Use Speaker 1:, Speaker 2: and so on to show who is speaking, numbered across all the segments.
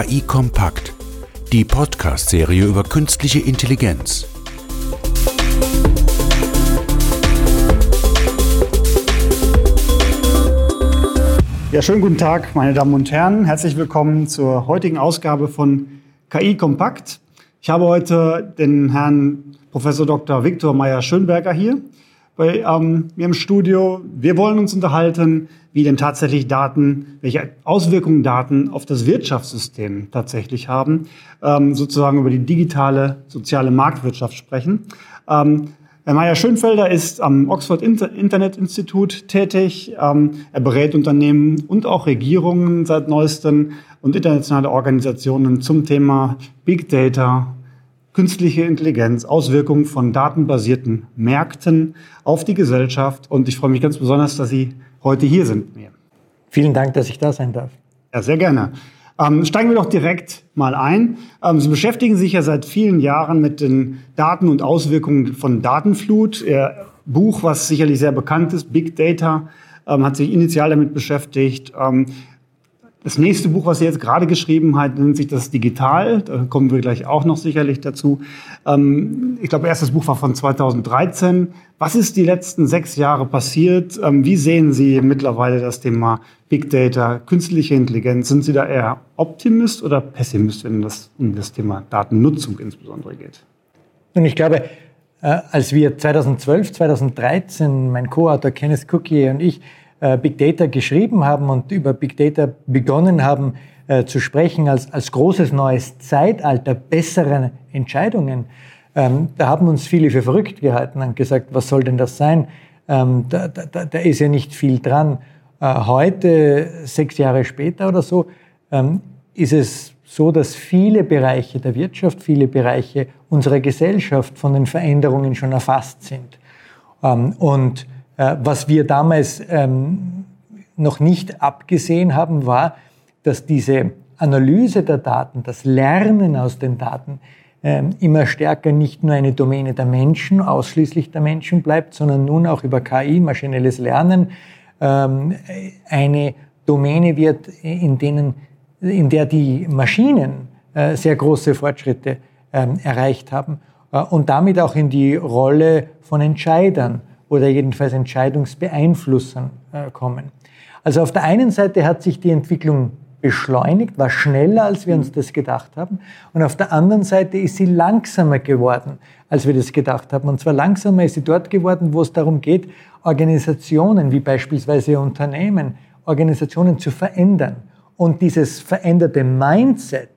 Speaker 1: KI Kompakt, die Podcast-Serie über künstliche Intelligenz.
Speaker 2: Ja, schönen guten Tag, meine Damen und Herren. Herzlich willkommen zur heutigen Ausgabe von KI Kompakt. Ich habe heute den Herrn Professor Dr. Viktor Meyer-Schönberger hier bei ähm, mir im Studio. Wir wollen uns unterhalten, wie denn tatsächlich Daten, welche Auswirkungen Daten auf das Wirtschaftssystem tatsächlich haben, ähm, sozusagen über die digitale soziale Marktwirtschaft sprechen. Ähm, Herr Meyer Schönfelder ist am Oxford Internet Institut tätig. Ähm, er berät Unternehmen und auch Regierungen seit neuestem und internationale Organisationen zum Thema Big Data, künstliche Intelligenz, Auswirkungen von datenbasierten Märkten auf die Gesellschaft. Und ich freue mich ganz besonders, dass Sie heute hier sind.
Speaker 3: Vielen Dank, dass ich da sein darf.
Speaker 2: Ja, sehr gerne. Ähm, steigen wir doch direkt mal ein. Ähm, Sie beschäftigen sich ja seit vielen Jahren mit den Daten und Auswirkungen von Datenflut. Ihr Buch, was sicherlich sehr bekannt ist, Big Data, ähm, hat sich initial damit beschäftigt. Das nächste Buch, was Sie jetzt gerade geschrieben hat, nennt sich das Digital. Da kommen wir gleich auch noch sicherlich dazu. Ähm, ich glaube, erstes Buch war von 2013. Was ist die letzten sechs Jahre passiert? Ähm, wie sehen Sie mittlerweile das Thema Big Data, künstliche Intelligenz? Sind Sie da eher Optimist oder Pessimist, wenn es um das Thema Datennutzung insbesondere geht?
Speaker 3: Und ich glaube, äh, als wir 2012, 2013, mein Co-Autor Kenneth Cookie und ich, Big Data geschrieben haben und über Big Data begonnen haben äh, zu sprechen als, als großes neues Zeitalter bessere Entscheidungen, ähm, da haben uns viele für verrückt gehalten und gesagt, was soll denn das sein? Ähm, da, da, da ist ja nicht viel dran. Äh, heute, sechs Jahre später oder so, ähm, ist es so, dass viele Bereiche der Wirtschaft, viele Bereiche unserer Gesellschaft von den Veränderungen schon erfasst sind. Ähm, und äh, was wir damals ähm, noch nicht abgesehen haben, war, dass diese Analyse der Daten, das Lernen aus den Daten ähm, immer stärker nicht nur eine Domäne der Menschen, ausschließlich der Menschen bleibt, sondern nun auch über KI, maschinelles Lernen, ähm, eine Domäne wird, in, denen, in der die Maschinen äh, sehr große Fortschritte ähm, erreicht haben äh, und damit auch in die Rolle von Entscheidern oder jedenfalls Entscheidungsbeeinflussern äh, kommen. Also auf der einen Seite hat sich die Entwicklung beschleunigt, war schneller, als wir uns das gedacht haben. Und auf der anderen Seite ist sie langsamer geworden, als wir das gedacht haben. Und zwar langsamer ist sie dort geworden, wo es darum geht, Organisationen wie beispielsweise Unternehmen, Organisationen zu verändern. Und dieses veränderte Mindset,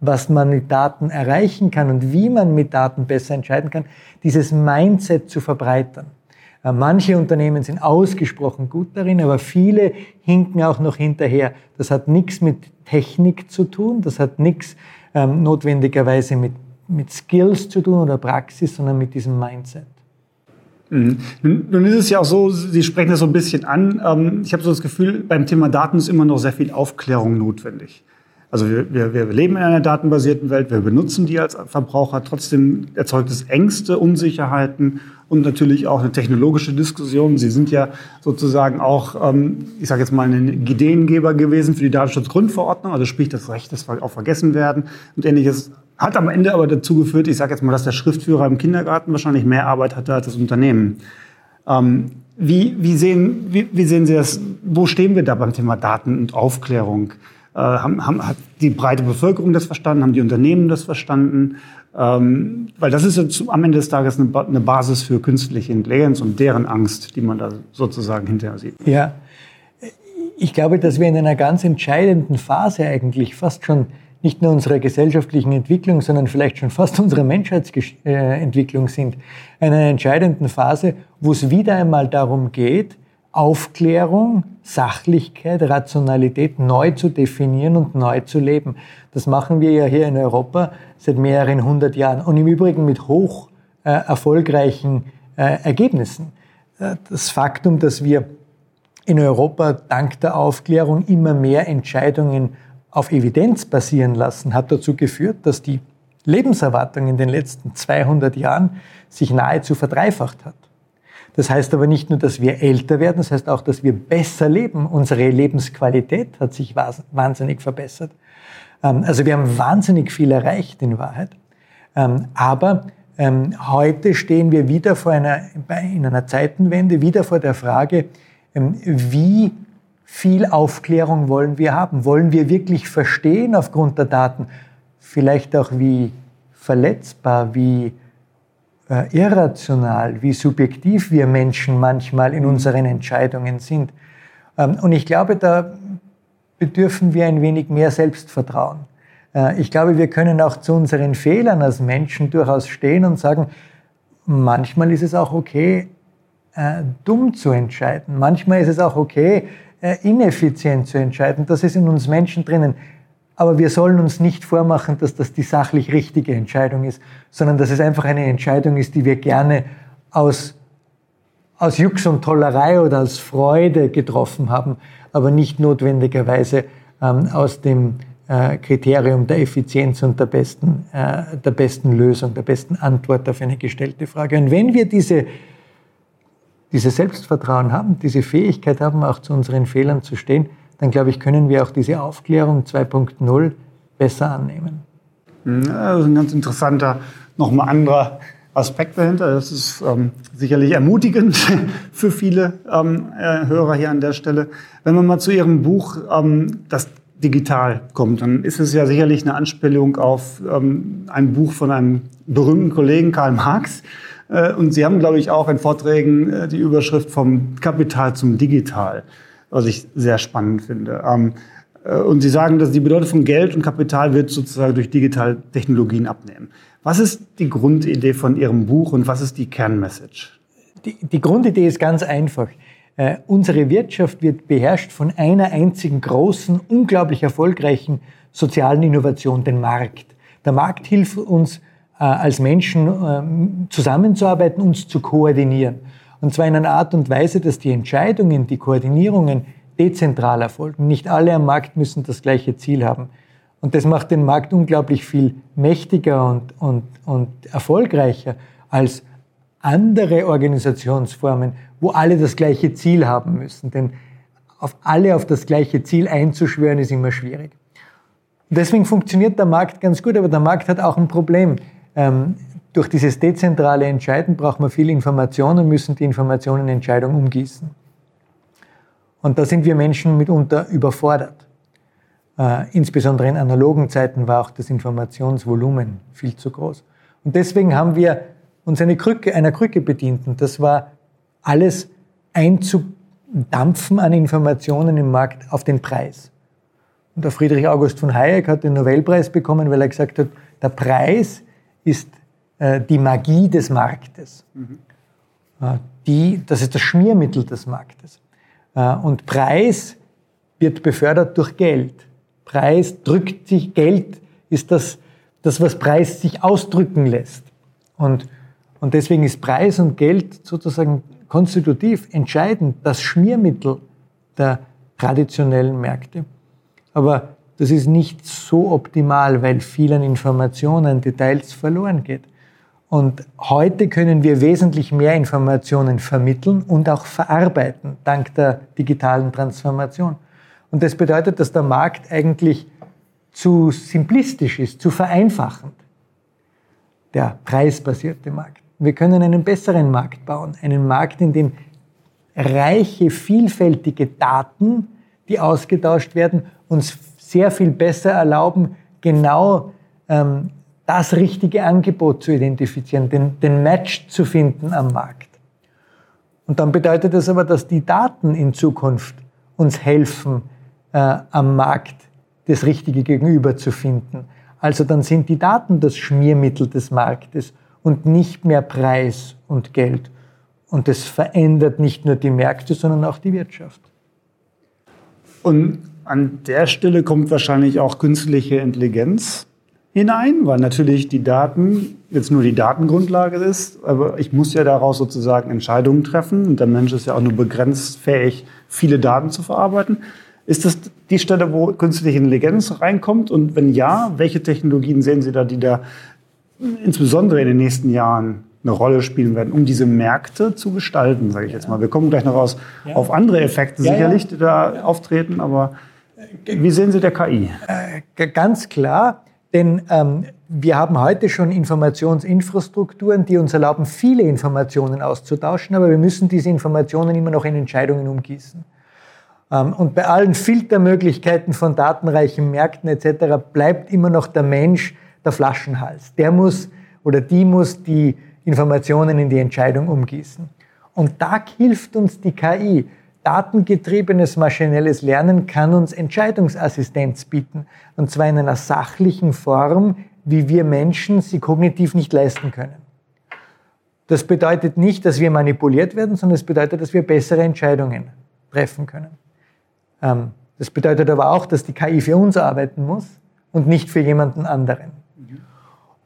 Speaker 3: was man mit Daten erreichen kann und wie man mit Daten besser entscheiden kann, dieses Mindset zu verbreitern. Äh, manche Unternehmen sind ausgesprochen gut darin, aber viele hinken auch noch hinterher. Das hat nichts mit Technik zu tun, das hat nichts ähm, notwendigerweise mit, mit Skills zu tun oder Praxis, sondern mit diesem Mindset.
Speaker 2: Mhm. Nun ist es ja auch so, Sie sprechen das so ein bisschen an. Ähm, ich habe so das Gefühl, beim Thema Daten ist immer noch sehr viel Aufklärung notwendig. Also wir, wir, wir leben in einer datenbasierten Welt, wir benutzen die als Verbraucher. Trotzdem erzeugt es Ängste, Unsicherheiten und natürlich auch eine technologische Diskussion. Sie sind ja sozusagen auch, ähm, ich sage jetzt mal, ein Ideengeber gewesen für die Datenschutzgrundverordnung, also sprich das Recht, das auch vergessen werden und ähnliches. Hat am Ende aber dazu geführt, ich sage jetzt mal, dass der Schriftführer im Kindergarten wahrscheinlich mehr Arbeit hatte als das Unternehmen. Ähm, wie, wie, sehen, wie, wie sehen Sie das? Wo stehen wir da beim Thema Daten und Aufklärung? Äh, haben, haben, hat die breite Bevölkerung das verstanden? Haben die Unternehmen das verstanden? Ähm, weil das ist ja zu, am Ende des Tages eine, eine, Basis für künstliche Intelligenz und deren Angst, die man da sozusagen hinterher sieht.
Speaker 3: Ja, ich glaube, dass wir in einer ganz entscheidenden Phase eigentlich fast schon nicht nur unserer gesellschaftlichen Entwicklung, sondern vielleicht schon fast unserer Menschheitsentwicklung sind. Einer entscheidenden Phase, wo es wieder einmal darum geht, Aufklärung, Sachlichkeit, Rationalität neu zu definieren und neu zu leben. Das machen wir ja hier in Europa seit mehreren hundert Jahren und im Übrigen mit hoch äh, erfolgreichen äh, Ergebnissen. Äh, das Faktum, dass wir in Europa dank der Aufklärung immer mehr Entscheidungen auf Evidenz basieren lassen, hat dazu geführt, dass die Lebenserwartung in den letzten 200 Jahren sich nahezu verdreifacht hat. Das heißt aber nicht nur, dass wir älter werden, das heißt auch, dass wir besser leben. Unsere Lebensqualität hat sich wahnsinnig verbessert. Ähm, also wir haben wahnsinnig viel erreicht in Wahrheit. Ähm, aber ähm, heute stehen wir wieder vor einer, in einer Zeitenwende, wieder vor der Frage, wie viel Aufklärung wollen wir haben? Wollen wir wirklich verstehen aufgrund der Daten, vielleicht auch wie verletzbar, wie irrational, wie subjektiv wir Menschen manchmal in unseren Entscheidungen sind. Ähm, und ich glaube, da bedürfen wir ein wenig mehr Selbstvertrauen. Äh, ich glaube, wir können auch zu unseren Fehlern als Menschen durchaus stehen und sagen, manchmal ist es auch okay, äh, dumm zu entscheiden. Manchmal ist es auch okay, äh, ineffizient zu entscheiden. Das ist in uns Menschen drinnen. Aber wir sollen uns nicht vormachen, dass das die sachlich richtige Entscheidung ist, sondern dass es einfach eine Entscheidung ist, die wir gerne aus, aus Jux und Tollerei oder aus Freude getroffen haben, aber nicht notwendigerweise ähm, aus dem äh, Kriterium der Effizienz und der besten, äh, der besten Lösung, der besten Antwort auf eine gestellte Frage. Und wenn wir diese, diese Selbstvertrauen haben, diese Fähigkeit haben, auch zu unseren Fehlern zu stehen, dann glaube ich, können wir auch diese Aufklärung 2.0 besser annehmen.
Speaker 2: Das ist ein ganz interessanter, nochmal anderer Aspekt dahinter. Das ist ähm, sicherlich ermutigend für viele ähm, äh, Hörer hier an der Stelle. Wenn man mal zu Ihrem Buch ähm, das digital kommt, dann ist es ja sicherlich eine Anspielung auf ähm, ein Buch von einem berühmten Kollegen, Karl Marx. Äh, und Sie haben, glaube ich, auch in Vorträgen äh, die Überschrift vom Kapital zum Digital was ich sehr spannend finde. Ähm, äh, und Sie sagen, dass die Bedeutung von Geld und Kapital wird sozusagen durch digitale Technologien abnehmen. Was ist die Grundidee von Ihrem Buch und was ist die Kernmessage?
Speaker 3: Die, die Grundidee ist ganz einfach. Äh, unsere Wirtschaft wird beherrscht von einer einzigen großen, unglaublich erfolgreichen sozialen Innovation, den Markt. Der Markt hilft uns äh, als Menschen äh, zusammenzuarbeiten, uns zu koordinieren. Und zwar in einer Art und Weise, dass die Entscheidungen, die Koordinierungen dezentral erfolgen. Nicht alle am Markt müssen das gleiche Ziel haben. Und das macht den Markt unglaublich viel mächtiger und, und, und erfolgreicher als andere Organisationsformen, wo alle das gleiche Ziel haben müssen. Denn auf alle auf das gleiche Ziel einzuschwören, ist immer schwierig. deswegen funktioniert der Markt ganz gut, aber der Markt hat auch ein Problem. Ähm, durch dieses dezentrale Entscheiden braucht man viel Information und müssen die Informationen in Entscheidungen umgießen. Und da sind wir Menschen mitunter überfordert. Äh, insbesondere in analogen Zeiten war auch das Informationsvolumen viel zu groß. Und deswegen haben wir uns eine Krücke, einer Krücke bedient. Und das war alles einzudampfen an Informationen im Markt auf den Preis. Und der Friedrich August von Hayek hat den Nobelpreis bekommen, weil er gesagt hat, der Preis ist die Magie des Marktes. Mhm. Die, das ist das Schmiermittel des Marktes. Äh, und Preis wird befördert durch Geld. Preis drückt sich, Geld ist das, das was Preis sich ausdrücken lässt. Und, und deswegen ist Preis und Geld sozusagen konstitutiv entscheidend, das Schmiermittel der traditionellen Märkte. Aber das ist nicht so optimal, weil vielen Informationen, Details verloren geht. Und heute können wir wesentlich mehr Informationen vermitteln und auch verarbeiten, dank der digitalen Transformation. Und das bedeutet, dass der Markt eigentlich zu simplistisch ist, zu vereinfachend. Der preisbasierte Markt. Wir können einen besseren Markt bauen, einen Markt, in dem reiche, vielfältige Daten, die ausgetauscht werden, uns sehr viel besser erlauben, genau ähm, das richtige Angebot zu identifizieren, den, den Match zu finden am Markt. Und dann bedeutet das aber, dass die Daten in Zukunft uns helfen, äh, am Markt das richtige Gegenüber zu finden. Also dann sind die Daten das Schmiermittel des Marktes und nicht mehr Preis und Geld. Und das verändert nicht nur die Märkte, sondern auch die Wirtschaft.
Speaker 2: Und an der Stelle kommt wahrscheinlich auch künstliche Intelligenz hinein, weil natürlich die Daten jetzt nur die Datengrundlage ist, aber ich muss ja daraus sozusagen Entscheidungen treffen und der Mensch ist ja auch nur begrenzt fähig, viele Daten zu verarbeiten. Ist das die Stelle, wo künstliche Intelligenz reinkommt? Und wenn ja, welche Technologien sehen Sie da, die da insbesondere in den nächsten Jahren eine Rolle spielen werden, um diese Märkte zu gestalten, sage ich jetzt mal. Wir kommen gleich noch aus, ja. auf andere Effekte ja, sicherlich, die da auftreten, aber Wie sehen Sie der KI?
Speaker 3: Äh, ganz klar, denn ähm, wir haben heute schon Informationsinfrastrukturen, die uns erlauben, viele Informationen auszutauschen, aber wir müssen diese Informationen immer noch in Entscheidungen umgießen. Ähm, und bei allen Filtermöglichkeiten von datenreichen Märkten etc. bleibt immer noch der Mensch der Flaschenhals. Der muss oder die muss die Informationen in die Entscheidung umgießen. Und da hilft uns die KI. Datengetriebenes maschinelles Lernen kann uns Entscheidungsassistenz bieten. Und zwar in einer sachlichen Form, wie wir Menschen sie kognitiv nicht leisten können. Das bedeutet nicht, dass wir manipuliert werden, sondern es bedeutet, dass wir bessere Entscheidungen treffen können. Ähm, das bedeutet aber auch, dass die KI für uns arbeiten muss und nicht für jemanden anderen.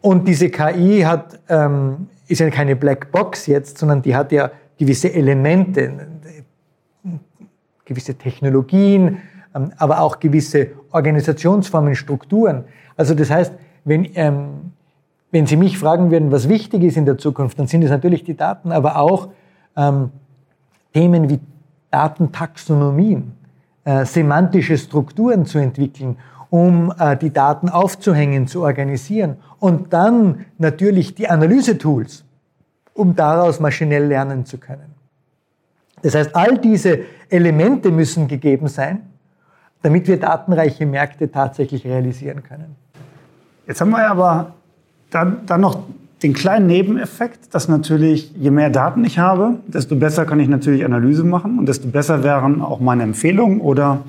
Speaker 3: Und diese KI hat, ähm, ist ja keine Blackbox jetzt, sondern die hat ja gewisse Elemente, gewisse Technologien, ähm, aber auch gewisse Organisationsformen, Strukturen. Also das heißt, wenn, ähm, wenn Sie mich fragen würden, was wichtig ist in der Zukunft, dann sind es natürlich die Daten, aber auch ähm, Themen wie Datentaxonomien, äh, semantische Strukturen zu entwickeln, um äh, die Daten aufzuhängen, zu organisieren und dann natürlich die Analysetools, um daraus maschinell lernen zu können. Das heißt, all diese Elemente müssen gegeben sein, damit wir datenreiche Märkte tatsächlich realisieren können.
Speaker 2: Jetzt haben wir aber dann, dann noch den kleinen Nebeneffekt, dass natürlich, je mehr Daten ich habe, desto besser kann ich natürlich Analyse machen und desto besser wären auch meine Empfehlungen oder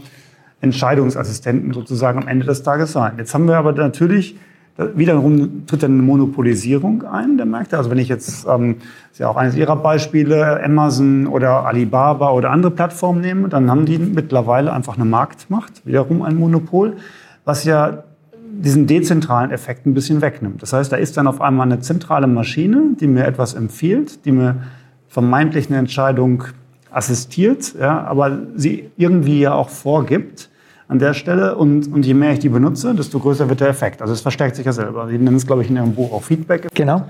Speaker 2: Entscheidungsassistenten sozusagen am Ende des Tages sein. Jetzt haben wir aber natürlich wiederum tritt dann eine Monopolisierung ein der Märkte. Also wenn ich jetzt, ähm, ist ja auch eines Ihrer Beispiele, Amazon oder Alibaba oder andere Plattformen nehme, dann haben die mittlerweile einfach eine Marktmacht, wiederum ein Monopol, was ja diesen dezentralen Effekt ein bisschen wegnimmt. Das heißt, da ist dann auf einmal eine zentrale Maschine, die mir etwas empfiehlt, die mir vermeintlich eine Entscheidung assistiert, ja, aber sie irgendwie ja auch vorgibt an der Stelle. Und, und je mehr ich die benutze, desto größer wird der Effekt. Also es verstärkt sich ja selber. Sie nennen es, glaube ich, in Ihrem Buch auch Feedback.
Speaker 3: Genau.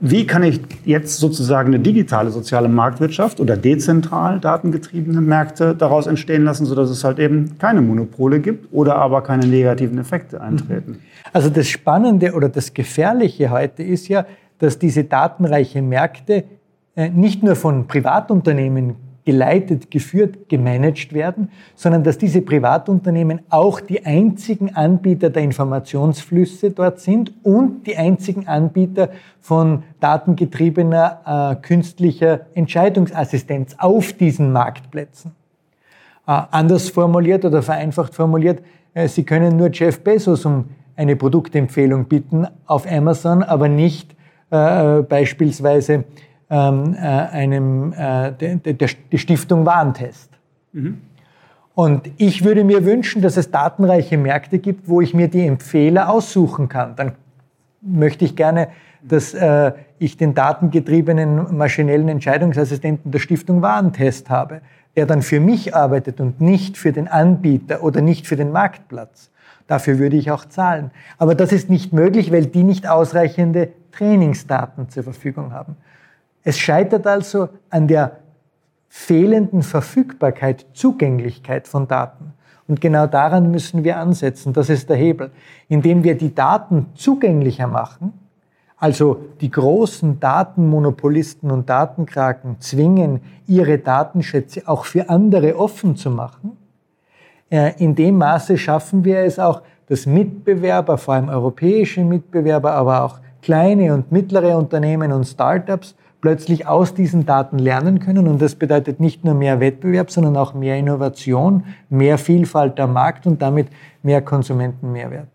Speaker 2: Wie kann ich jetzt sozusagen eine digitale soziale Marktwirtschaft oder dezentral datengetriebene Märkte daraus entstehen lassen, sodass es halt eben keine Monopole gibt oder aber keine negativen Effekte eintreten?
Speaker 3: Also das Spannende oder das Gefährliche heute ist ja, dass diese datenreiche Märkte äh, nicht nur von Privatunternehmen geleitet, geführt, gemanagt werden, sondern dass diese Privatunternehmen auch die einzigen Anbieter der Informationsflüsse dort sind und die einzigen Anbieter von datengetriebener äh, künstlicher Entscheidungsassistenz auf diesen Marktplätzen. Äh, anders formuliert oder vereinfacht formuliert, äh, Sie können nur Jeff Bezos um eine Produktempfehlung bitten auf Amazon, aber nicht äh, beispielsweise ähm, äh, einem, äh, der, der, die Stiftung Warentest. Mhm. Und ich würde mir wünschen, dass es datenreiche Märkte gibt, wo ich mir die Empfehler aussuchen kann. Dann möchte ich gerne, dass äh, ich den datengetriebenen maschinellen Entscheidungsassistenten der Stiftung Warentest habe, der dann für mich arbeitet und nicht für den Anbieter oder nicht für den Marktplatz. Dafür würde ich auch zahlen. Aber das ist nicht möglich, weil die nicht ausreichende Trainingsdaten zur Verfügung haben. Es scheitert also an der fehlenden Verfügbarkeit, Zugänglichkeit von Daten. Und genau daran müssen wir ansetzen. Das ist der Hebel. Indem wir die Daten zugänglicher machen, also die großen Datenmonopolisten und Datenkraken zwingen, ihre Datenschätze auch für andere offen zu machen, äh, in dem Maße schaffen wir es auch, dass Mitbewerber, vor allem europäische Mitbewerber, aber auch kleine und mittlere Unternehmen und Startups plötzlich aus diesen Daten lernen können. Und das bedeutet nicht nur mehr Wettbewerb, sondern auch mehr Innovation, mehr Vielfalt am Markt und damit mehr Konsumentenmehrwert.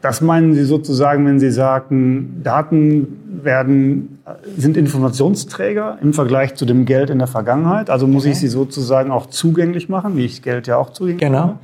Speaker 2: Das meinen Sie sozusagen, wenn Sie sagen, Daten werden, sind Informationsträger im Vergleich zu dem Geld in der Vergangenheit. Also muss ich sie sozusagen auch zugänglich machen, wie ich Geld ja auch zugänglich
Speaker 3: genau.
Speaker 2: mache.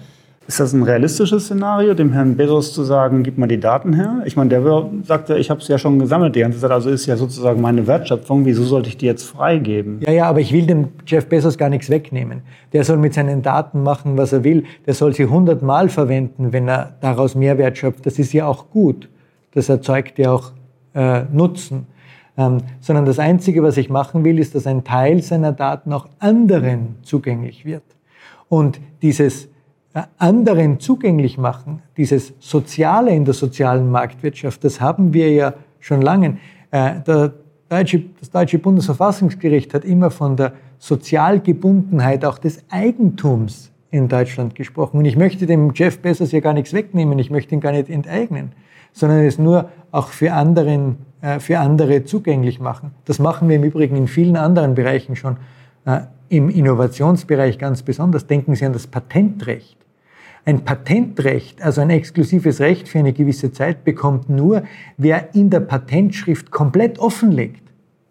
Speaker 2: Ist das ein realistisches Szenario, dem Herrn Bezos zu sagen, gib mal die Daten her? Ich meine, der sagt ja, ich habe es ja schon gesammelt die ganze Zeit, also ist ja sozusagen meine Wertschöpfung. Wieso sollte ich die jetzt freigeben?
Speaker 3: Ja, ja, aber ich will dem Jeff Bezos gar nichts wegnehmen. Der soll mit seinen Daten machen, was er will. Der soll sie hundertmal verwenden, wenn er daraus Mehrwert schöpft. Das ist ja auch gut. Das erzeugt ja auch äh, Nutzen. Ähm, sondern das Einzige, was ich machen will, ist, dass ein Teil seiner Daten auch anderen zugänglich wird. Und dieses anderen zugänglich machen, dieses Soziale in der sozialen Marktwirtschaft, das haben wir ja schon lange. Äh, der deutsche, das deutsche Bundesverfassungsgericht hat immer von der Sozialgebundenheit auch des Eigentums in Deutschland gesprochen. Und ich möchte dem Jeff Bezos ja gar nichts wegnehmen, ich möchte ihn gar nicht enteignen, sondern es nur auch für, anderen, äh, für andere zugänglich machen. Das machen wir im Übrigen in vielen anderen Bereichen schon. Im Innovationsbereich ganz besonders. Denken Sie an das Patentrecht. Ein Patentrecht, also ein exklusives Recht für eine gewisse Zeit, bekommt nur, wer in der Patentschrift komplett offenlegt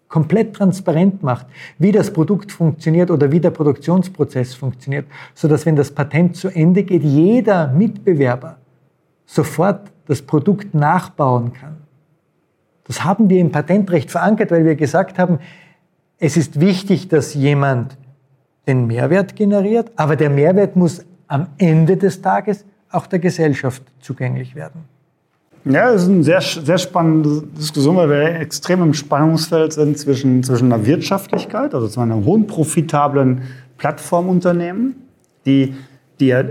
Speaker 3: komplett transparent macht, wie das Produkt funktioniert oder wie der Produktionsprozess funktioniert, so dass wenn das Patent zu Ende geht, jeder Mitbewerber sofort das Produkt nachbauen kann. Das haben wir im Patentrecht verankert, weil wir gesagt haben, es ist wichtig, dass jemand den Mehrwert generiert, aber der Mehrwert muss am Ende des Tages auch der Gesellschaft zugänglich werden.
Speaker 2: Ja, das ist eine sehr, sehr spannende Diskussion, weil wir extrem im Spannungsfeld sind zwischen, zwischen einer Wirtschaftlichkeit, also zu einem hohen profitablen Plattformunternehmen, die, die ja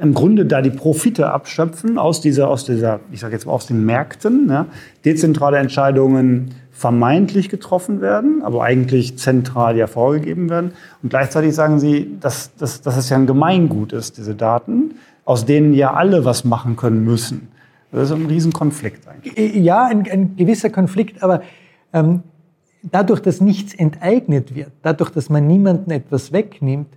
Speaker 2: im Grunde da die Profite abschöpfen aus dieser, aus dieser, ich sage jetzt mal aus den Märkten, ja, dezentrale Entscheidungen vermeintlich getroffen werden, aber eigentlich zentral ja vorgegeben werden. Und gleichzeitig sagen sie, dass, dass, dass es ja ein Gemeingut ist, diese Daten, aus denen ja alle was machen können müssen. Das ist ein Riesenkonflikt eigentlich.
Speaker 3: Äh, ja, ein, ein gewisser Konflikt, aber ähm, dadurch, dass nichts enteignet wird, dadurch, dass man niemandem etwas wegnimmt,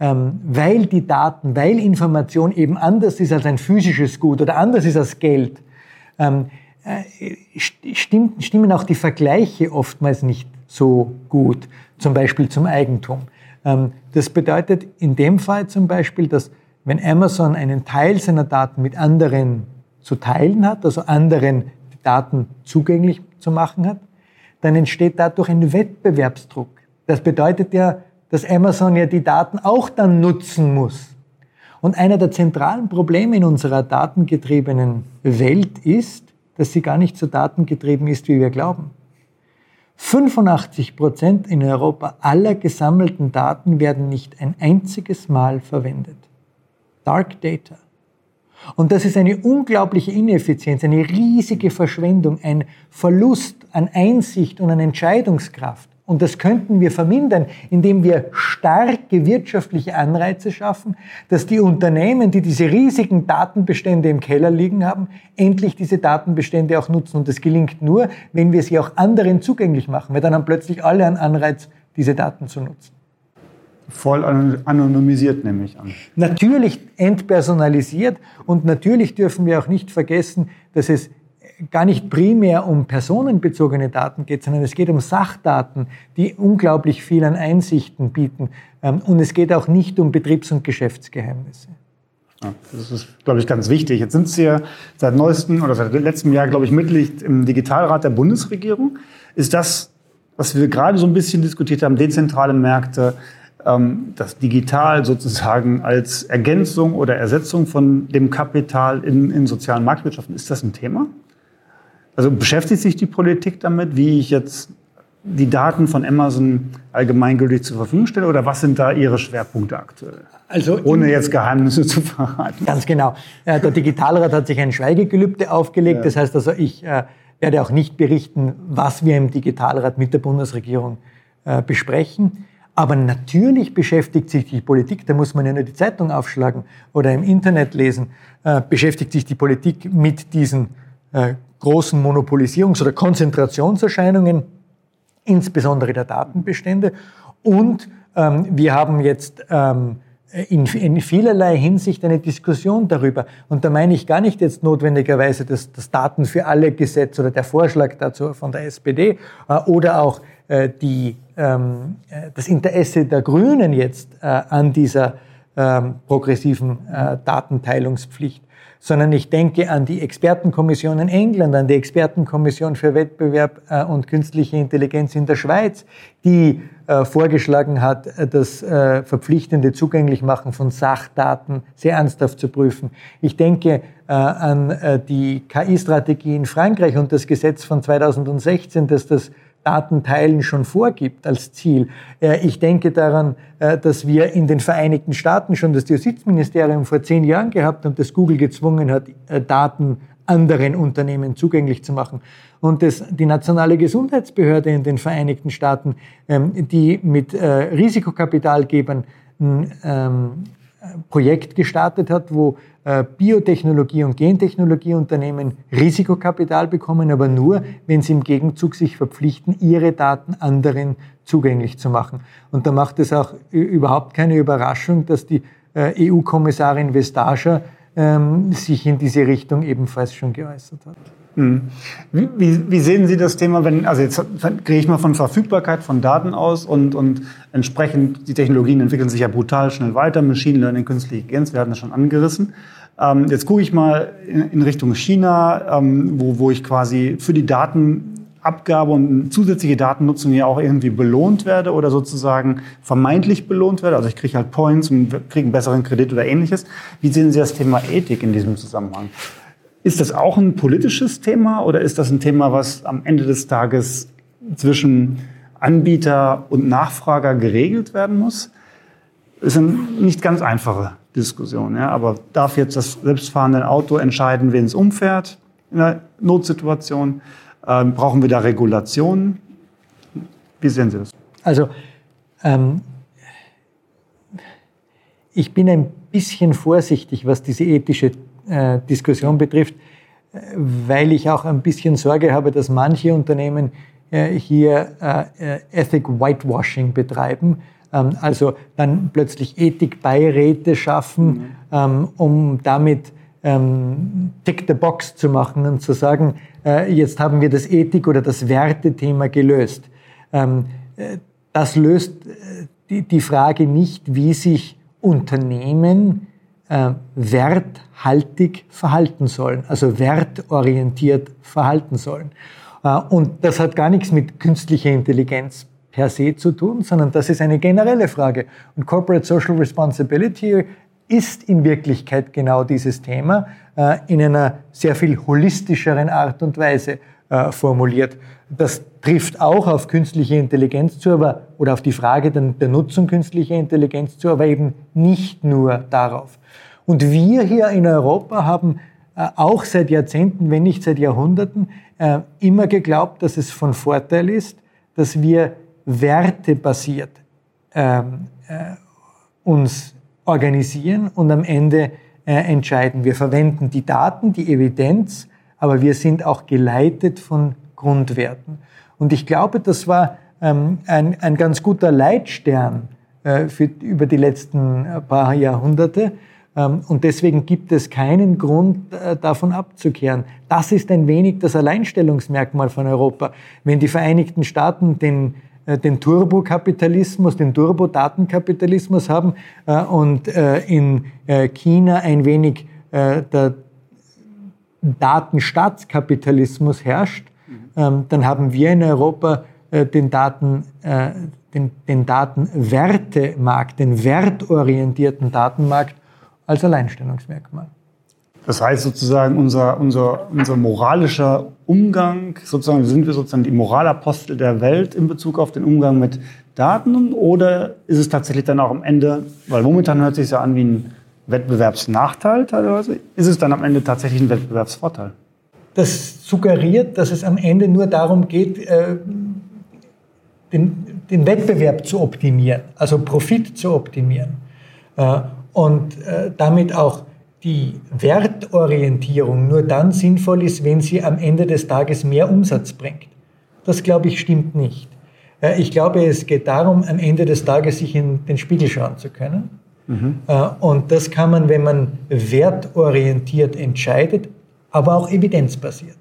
Speaker 3: ähm, weil die Daten, weil Information eben anders ist als ein physisches Gut oder anders ist als Geld, ähm, äh, stimmt, stimmen auch die Vergleiche oftmals nicht so gut, zum Beispiel zum Eigentum. Ähm, das bedeutet in dem Fall zum Beispiel, dass wenn Amazon einen Teil seiner Daten mit anderen zu teilen hat, also anderen die Daten zugänglich zu machen hat, dann entsteht dadurch ein Wettbewerbsdruck. Das bedeutet ja, dass Amazon ja die Daten auch dann nutzen muss. Und einer der zentralen Probleme in unserer datengetriebenen Welt ist, dass sie gar nicht so datengetrieben ist, wie wir glauben. 85 Prozent in Europa aller gesammelten Daten werden nicht ein einziges Mal verwendet. Dark Data. Und das ist eine unglaubliche Ineffizienz, eine riesige Verschwendung, ein Verlust an Einsicht und an Entscheidungskraft. Und das könnten wir vermindern, indem wir starke wirtschaftliche Anreize schaffen, dass die Unternehmen, die diese riesigen Datenbestände im Keller liegen haben, endlich diese Datenbestände auch nutzen. Und das gelingt nur, wenn wir sie auch anderen zugänglich machen, weil dann haben plötzlich alle einen Anreiz, diese Daten zu nutzen.
Speaker 2: Voll anonymisiert, nehme ich an.
Speaker 3: Natürlich entpersonalisiert und natürlich dürfen wir auch nicht vergessen, dass es gar nicht primär um personenbezogene Daten geht, sondern es geht um Sachdaten, die unglaublich viel an Einsichten bieten. Ähm, und es geht auch nicht um Betriebs- und Geschäftsgeheimnisse.
Speaker 2: Ja, das ist, glaube ich, ganz wichtig. Jetzt sind Sie ja seit neuestem oder seit letztem Jahr, glaube ich, Mitglied im Digitalrat der Bundesregierung. Ist das, was wir gerade so ein bisschen diskutiert haben, dezentrale Märkte, ähm, das Digital sozusagen als Ergänzung oder Ersetzung von dem Kapital in, in sozialen Marktwirtschaften, ist das ein Thema? Also beschäftigt sich die Politik damit, wie ich jetzt die Daten von Amazon allgemeingültig zur Verfügung stelle oder was sind da Ihre Schwerpunkte aktuell? Also Ohne jetzt Geheimnisse zu verraten.
Speaker 3: Ganz genau. Äh, der Digitalrat hat sich ein Schweigegelübde aufgelegt. Ja. Das heißt also, ich äh, werde auch nicht berichten, was wir im Digitalrat mit der Bundesregierung äh, besprechen. Aber natürlich beschäftigt sich die Politik, da muss man ja nur die Zeitung aufschlagen oder im Internet lesen, beschäftigt sich die Politik mit diesen großen Monopolisierungs- oder Konzentrationserscheinungen, insbesondere der Datenbestände. Und ähm, wir haben jetzt ähm, in, in, vielerlei Hinsicht eine Diskussion darüber. Und da meine ich gar nicht jetzt notwendigerweise das, das Daten für alle Gesetz oder der Vorschlag dazu von der SPD äh, oder auch äh, die, ähm, äh, das Interesse der Grünen jetzt äh, an dieser ähm, progressiven äh, Datenteilungspflicht sondern ich denke an die Expertenkommission in England, an die Expertenkommission für Wettbewerb äh, und künstliche Intelligenz in der Schweiz, die äh, vorgeschlagen hat, äh, das verpflichtende Zugänglichmachen von Sachdaten sehr ernsthaft zu prüfen. Ich denke an die KI-Strategie in Frankreich und das Gesetz von 2016, das das Datenteilen schon vorgibt als Ziel. Ich denke daran, dass wir in den Vereinigten Staaten schon das Justizministerium vor zehn Jahren gehabt haben, das Google gezwungen hat, Daten anderen Unternehmen zugänglich zu machen. Und das, die nationale Gesundheitsbehörde in den Vereinigten Staaten, ähm, die mit äh, Risikokapitalgebern ein ähm, Projekt gestartet hat, wo äh, Biotechnologie- und Gentechnologieunternehmen Risikokapital bekommen, aber nur, wenn sie im Gegenzug sich verpflichten, ihre Daten anderen zugänglich zu machen. Und da macht es auch überhaupt keine Überraschung, dass die äh, EU-Kommissarin Vestager ähm, sich in diese Richtung ebenfalls schon geäußert hat.
Speaker 2: Mhm. Wie, wie, wie, sehen Sie das Thema, wenn, also jetzt gehe ich mal von Verfügbarkeit von Daten aus und, und entsprechend, die Technologien entwickeln sich ja brutal schnell weiter, Machine Learning, künstliche Intelligenz, wir hatten das schon angerissen. Ähm, jetzt gucke ich mal in, in Richtung China, ähm, wo, wo ich quasi für die Datenabgabe und zusätzliche Datennutzung ja auch irgendwie belohnt werde oder sozusagen vermeintlich belohnt werde. Also ich kriege halt Points und kriege einen besseren Kredit oder ähnliches. Wie sehen Sie das Thema Ethik in diesem Zusammenhang? Ist das auch ein politisches Thema oder ist das ein Thema, was am Ende des Tages zwischen Anbieter und Nachfrager geregelt werden muss? Ist eine nicht ganz einfache Diskussion. Ja? Aber darf jetzt das selbstfahrende Auto entscheiden, wen es umfährt in einer Notsituation? Ähm, brauchen wir da Regulationen? Wie sehen Sie das?
Speaker 3: Also ähm, ich bin ein bisschen vorsichtig, was diese ethische äh, Diskussion betrifft, weil ich auch ein bisschen Sorge habe, dass manche Unternehmen äh, hier äh, Ethic Whitewashing betreiben, ähm, also dann plötzlich Ethikbeiräte schaffen, mhm. ähm, um damit ähm, Tick the Box zu machen und zu sagen, jetzt haben wir das Ethik- oder das Wertethema gelöst. das löst die Frage nicht, wie sich Unternehmen äh, werthaltig verhalten sollen, also wertorientiert verhalten sollen. Äh, und das hat gar nichts mit künstlicher Intelligenz per se zu tun, sondern das ist eine generelle Frage. Und Corporate Social Responsibility ist in Wirklichkeit genau dieses Thema äh, in einer sehr viel holistischeren Art und Weise äh, formuliert. Das trifft auch auf künstliche Intelligenz zu, aber, oder auf die Frage der, Nutzung künstlicher Intelligenz zu, aber eben nicht nur darauf. Und wir hier in Europa haben auch seit Jahrzehnten, wenn nicht seit Jahrhunderten, äh, immer geglaubt, dass es von Vorteil ist, dass wir wertebasiert ähm, äh, uns organisieren und am Ende entscheiden. Wir verwenden die Daten, die Evidenz, aber wir sind auch geleitet von Grundwerten. Und ich glaube, das war ähm, ein, ein ganz guter Leitstern für, über die letzten paar Jahrhunderte, und deswegen gibt es keinen Grund, äh, davon abzukehren. Das ist ein wenig das Alleinstellungsmerkmal von Europa. Wenn die Vereinigten Staaten den, äh, den Turbokapitalismus, den Turbodatenkapitalismus haben äh, und in China ein wenig der Datenstaatskapitalismus herrscht, ähm, dann haben wir in Europa den Daten, den, den Datenwertemarkt, den wertorientierten Datenmarkt als Alleinstellungsmerkmal.
Speaker 2: Das heißt sozusagen, unser, unser, unser moralischer Umgang, sozusagen sind wir sozusagen die Moralapostel der Welt in Bezug auf den Umgang mit Daten oder ist es tatsächlich dann auch am Ende, weil momentan hört es sich ja an wie ein Wettbewerbsnachteil teilweise, ist es dann am Ende tatsächlich ein Wettbewerbsvorteil?
Speaker 3: Das suggeriert, dass es am Ende nur darum geht, äh, den, den Wettbewerb zu optimieren, also Profit zu optimieren. Äh, und äh, damit auch die Wertorientierung nur dann sinnvoll ist, wenn sie am Ende des Tages mehr Umsatz bringt. Das, glaube ich, stimmt nicht. Äh, ich glaube, es geht darum, am Ende des Tages sich in den Spiegel schauen zu können. Mhm. Äh, und das kann man, wenn man wertorientiert entscheidet, aber auch evidenzbasiert.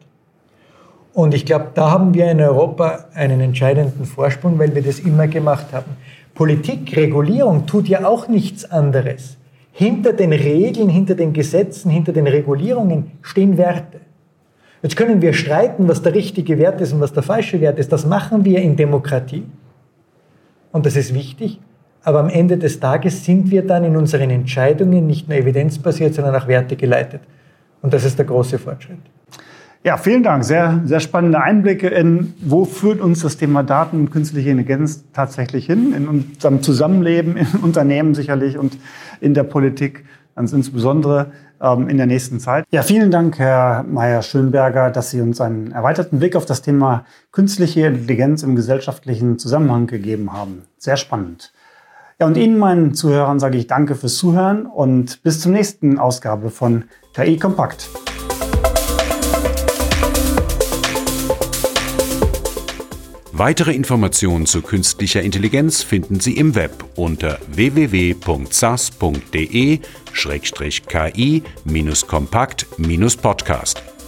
Speaker 3: Und ich glaube, da haben wir in Europa einen entscheidenden Vorsprung, weil wir das immer gemacht haben. Politik, Regulierung tut ja auch nichts anderes hinter den Regeln, hinter den Gesetzen, hinter den Regulierungen stehen Werte. Jetzt können wir streiten, was der richtige Wert ist und was der falsche Wert ist. Das machen wir in Demokratie. Und das ist wichtig. Aber am Ende des Tages sind wir dann in unseren Entscheidungen nicht nur evidenzbasiert, sondern auch Werte geleitet. Und das ist der große Fortschritt.
Speaker 2: Ja, vielen Dank. Sehr, sehr spannende Einblicke in, wo führt uns das Thema Daten und künstliche Intelligenz tatsächlich hin, in unserem Zusammenleben, in Unternehmen sicherlich und in der Politik ganz insbesondere ähm, in der nächsten Zeit. Ja, vielen Dank, Herr Meyer-Schönberger, dass Sie uns einen erweiterten Blick auf das Thema künstliche Intelligenz im gesellschaftlichen Zusammenhang gegeben haben. Sehr spannend. Ja, und Ihnen, meinen Zuhörern, sage ich Danke fürs Zuhören und bis zur nächsten Ausgabe von KI Kompakt.
Speaker 1: Weitere Informationen zu künstlicher Intelligenz finden Sie im Web unter www.sas.de-ki-kompakt-podcast.